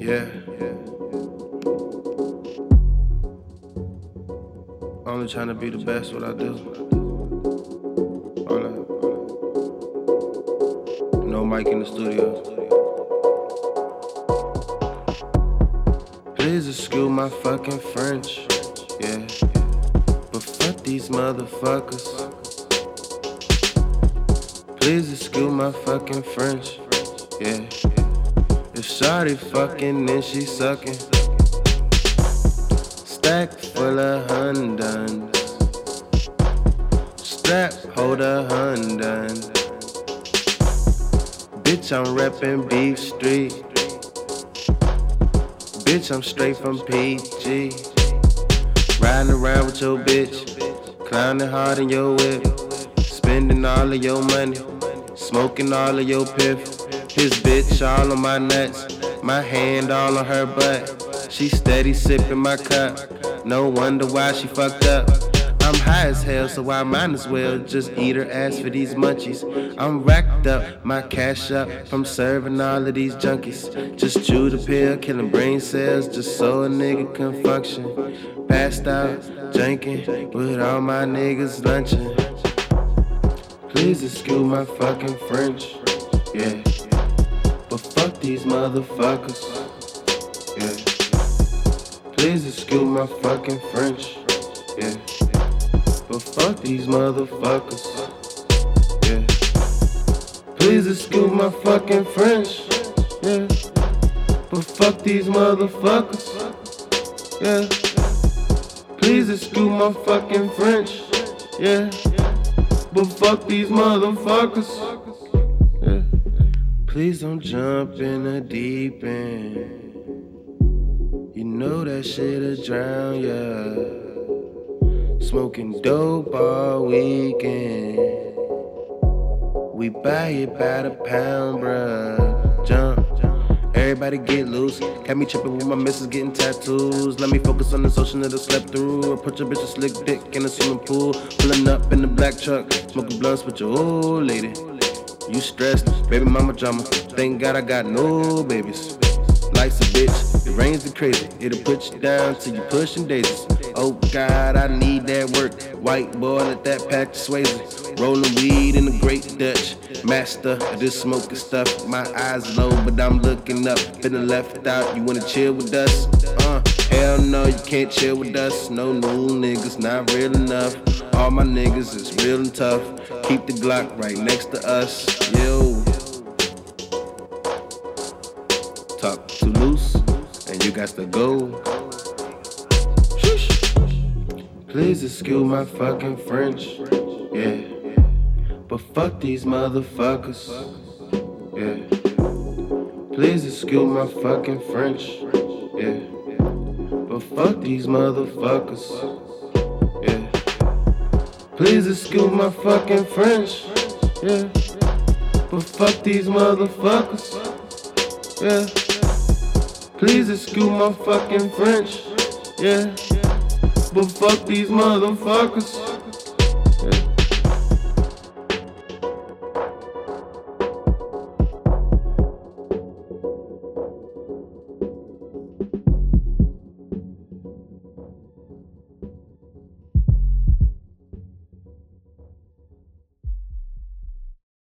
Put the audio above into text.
Yeah. Yeah. Only trying to be the best what I do. All that. No mic in the studio. Please excuse my fucking French. Yeah. But fuck these motherfuckers. Please excuse my fucking French. Yeah. If Shawty fucking, then she sucking. Stack full of hundreds. Strap hold a hundred. Bitch, I'm reppin' Beef Street. Bitch, I'm straight from PG. Riding around with your bitch. Clowning hard in your whip. Spending all of your money. Smoking all of your piff. His bitch all on my nuts. My hand all on her butt. She steady sipping my cup. No wonder why she fucked up. I'm high as hell, so I might as well just eat her ass for these munchies. I'm racked up, my cash up from serving all of these junkies. Just chew the pill, killing brain cells, just so a nigga can function. Passed out, drinking, with all my niggas lunching. Please excuse my fucking French, yeah. Fuck these motherfuckers, yeah. Please excuse my fucking French, yeah. But fuck these motherfuckers. Yeah. Please excuse my fucking French. Yeah. But fuck these motherfuckers. Yeah. Please excuse my fucking French. Yeah. But fuck these motherfuckers. Please don't jump in the deep end. You know that shit'll drown ya. Smoking dope all weekend. We buy it by the pound, bruh. Jump. Everybody get loose. Got me tripping with my missus getting tattoos. Let me focus on this ocean that I slept through. I put your bitch a slick dick in a swimming pool. Pulling up in the black truck. Smoking blunts with your old lady. You stressed, baby mama drama. Thank God I got no babies. Life's a bitch, it rains and crazy. It'll put you down till you pushing daisies. Oh God, I need that work. White boy, let that pack Swayze. Rolling weed in the great Dutch. Master of this smoking stuff. My eyes low, but I'm looking up. Feeling left out. You wanna chill with us? Uh, hell no, you can't chill with us. No new niggas, not real enough. All my niggas is real and tough. Keep the Glock right next to us. Yo. Talk too loose, and you got to go. Please excuse my fucking French. Yeah. But fuck these motherfuckers. Yeah. Please excuse my fucking French. Yeah. But fuck these motherfuckers. Yeah. Please excuse my fucking French. Yeah. But fuck these motherfuckers. Yeah. Please excuse my fucking French. Yeah. But fuck these motherfuckers.